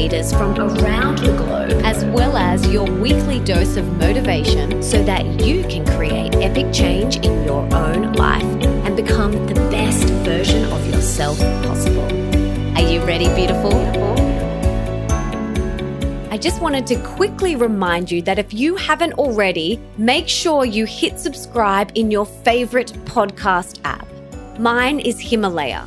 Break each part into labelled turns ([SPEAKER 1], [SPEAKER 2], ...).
[SPEAKER 1] leaders from around the globe, as well as your weekly dose of motivation so that you can create epic change in your own life and become the best version of yourself possible. Are you ready, beautiful? I just wanted to quickly remind you that if you haven't already, make sure you hit subscribe in your favorite podcast app. Mine is Himalaya.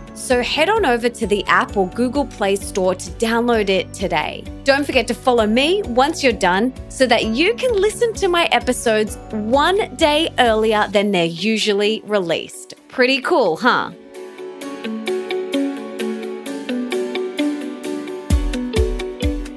[SPEAKER 1] So head on over to the app or Google Play Store to download it today. Don't forget to follow me once you're done so that you can listen to my episodes one day earlier than they're usually released. Pretty cool, huh?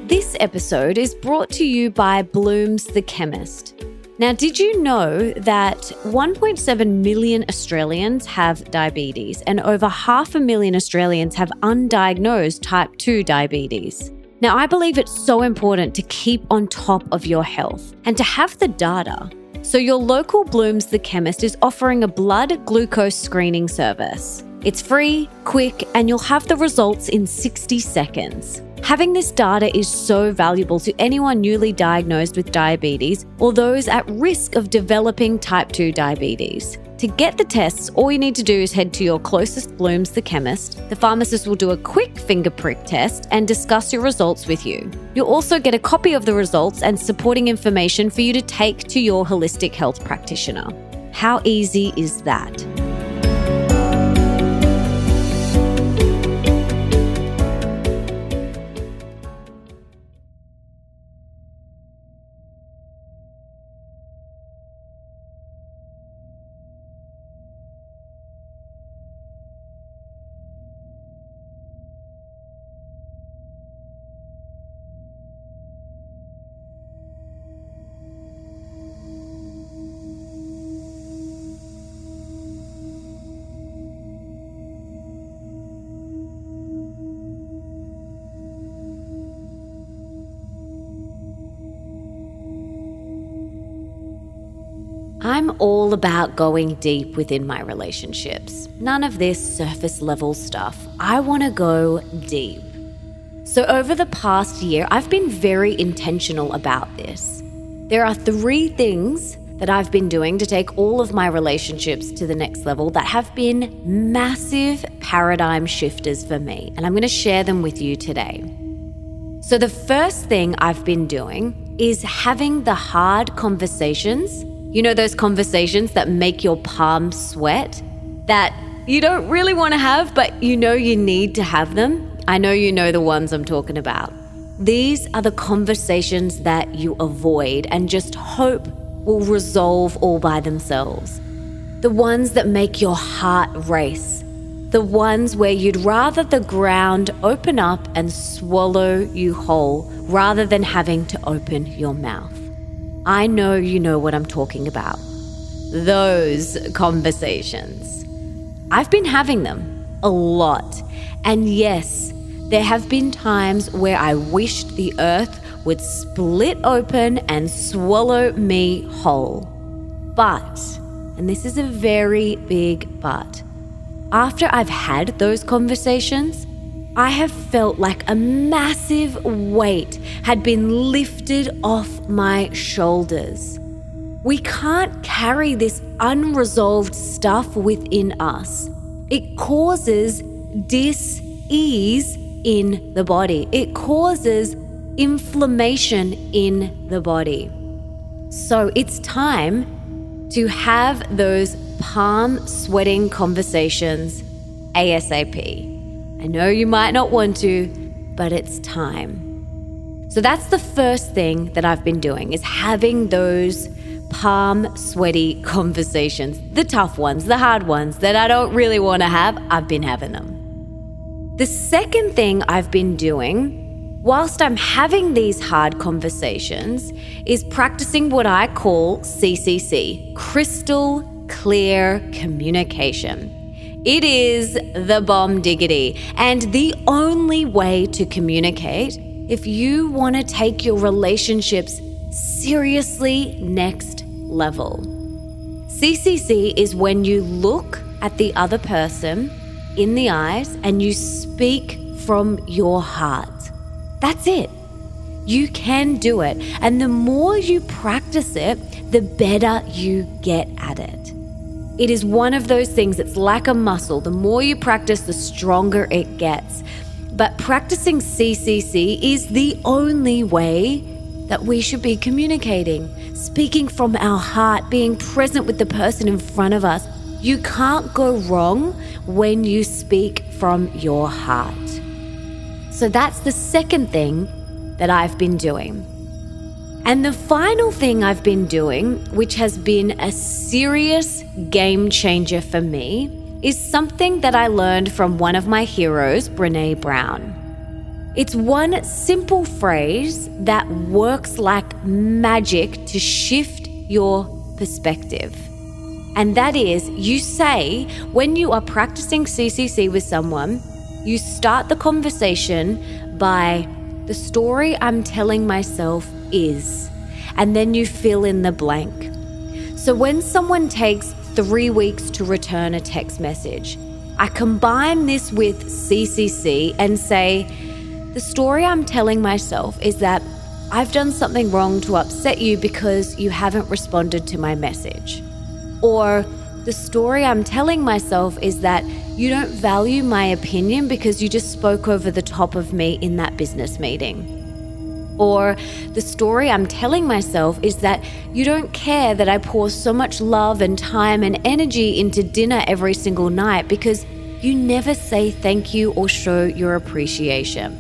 [SPEAKER 1] This episode is brought to you by Blooms the Chemist. Now, did you know that 1.7 million Australians have diabetes and over half a million Australians have undiagnosed type 2 diabetes? Now, I believe it's so important to keep on top of your health and to have the data. So, your local Blooms the Chemist is offering a blood glucose screening service. It's free, quick, and you'll have the results in 60 seconds. Having this data is so valuable to anyone newly diagnosed with diabetes or those at risk of developing type 2 diabetes. To get the tests, all you need to do is head to your closest Blooms the chemist. The pharmacist will do a quick finger prick test and discuss your results with you. You'll also get a copy of the results and supporting information for you to take to your holistic health practitioner. How easy is that? I'm all about going deep within my relationships. None of this surface level stuff. I want to go deep. So, over the past year, I've been very intentional about this. There are three things that I've been doing to take all of my relationships to the next level that have been massive paradigm shifters for me, and I'm going to share them with you today. So, the first thing I've been doing is having the hard conversations you know, those conversations that make your palms sweat, that you don't really want to have, but you know you need to have them? I know you know the ones I'm talking about. These are the conversations that you avoid and just hope will resolve all by themselves. The ones that make your heart race. The ones where you'd rather the ground open up and swallow you whole rather than having to open your mouth. I know you know what I'm talking about. Those conversations. I've been having them a lot. And yes, there have been times where I wished the earth would split open and swallow me whole. But, and this is a very big but, after I've had those conversations, I have felt like a massive weight had been lifted off my shoulders. We can't carry this unresolved stuff within us. It causes dis ease in the body, it causes inflammation in the body. So it's time to have those palm sweating conversations ASAP. I know you might not want to, but it's time. So that's the first thing that I've been doing is having those palm sweaty conversations. The tough ones, the hard ones that I don't really want to have, I've been having them. The second thing I've been doing whilst I'm having these hard conversations is practicing what I call CCC, crystal clear communication. It is the bomb diggity and the only way to communicate if you want to take your relationships seriously next level. CCC is when you look at the other person in the eyes and you speak from your heart. That's it. You can do it. And the more you practice it, the better you get at it. It is one of those things, it's like a muscle. The more you practice, the stronger it gets. But practicing CCC is the only way that we should be communicating, speaking from our heart, being present with the person in front of us. You can't go wrong when you speak from your heart. So that's the second thing that I've been doing. And the final thing I've been doing, which has been a serious game changer for me, is something that I learned from one of my heroes, Brene Brown. It's one simple phrase that works like magic to shift your perspective. And that is, you say when you are practicing CCC with someone, you start the conversation by the story I'm telling myself is, and then you fill in the blank. So when someone takes three weeks to return a text message, I combine this with CCC and say, the story I'm telling myself is that I've done something wrong to upset you because you haven't responded to my message. Or the story I'm telling myself is that you don't value my opinion because you just spoke over the top of me in that business meeting. Or the story I'm telling myself is that you don't care that I pour so much love and time and energy into dinner every single night because you never say thank you or show your appreciation.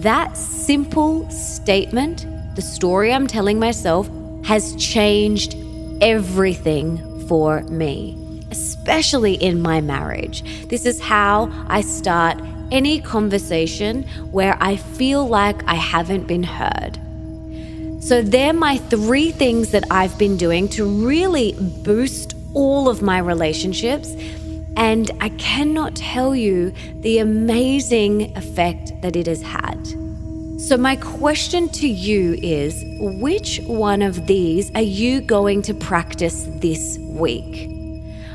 [SPEAKER 1] That simple statement, the story I'm telling myself, has changed everything for me especially in my marriage. This is how I start any conversation where I feel like I haven't been heard. So, they're my three things that I've been doing to really boost all of my relationships. And I cannot tell you the amazing effect that it has had. So, my question to you is which one of these are you going to practice this week?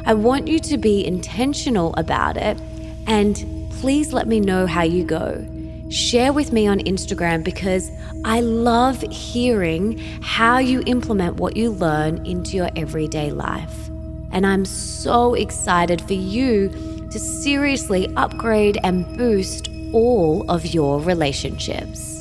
[SPEAKER 1] I want you to be intentional about it and please let me know how you go. Share with me on Instagram because I love hearing how you implement what you learn into your everyday life. And I'm so excited for you to seriously upgrade and boost all of your relationships.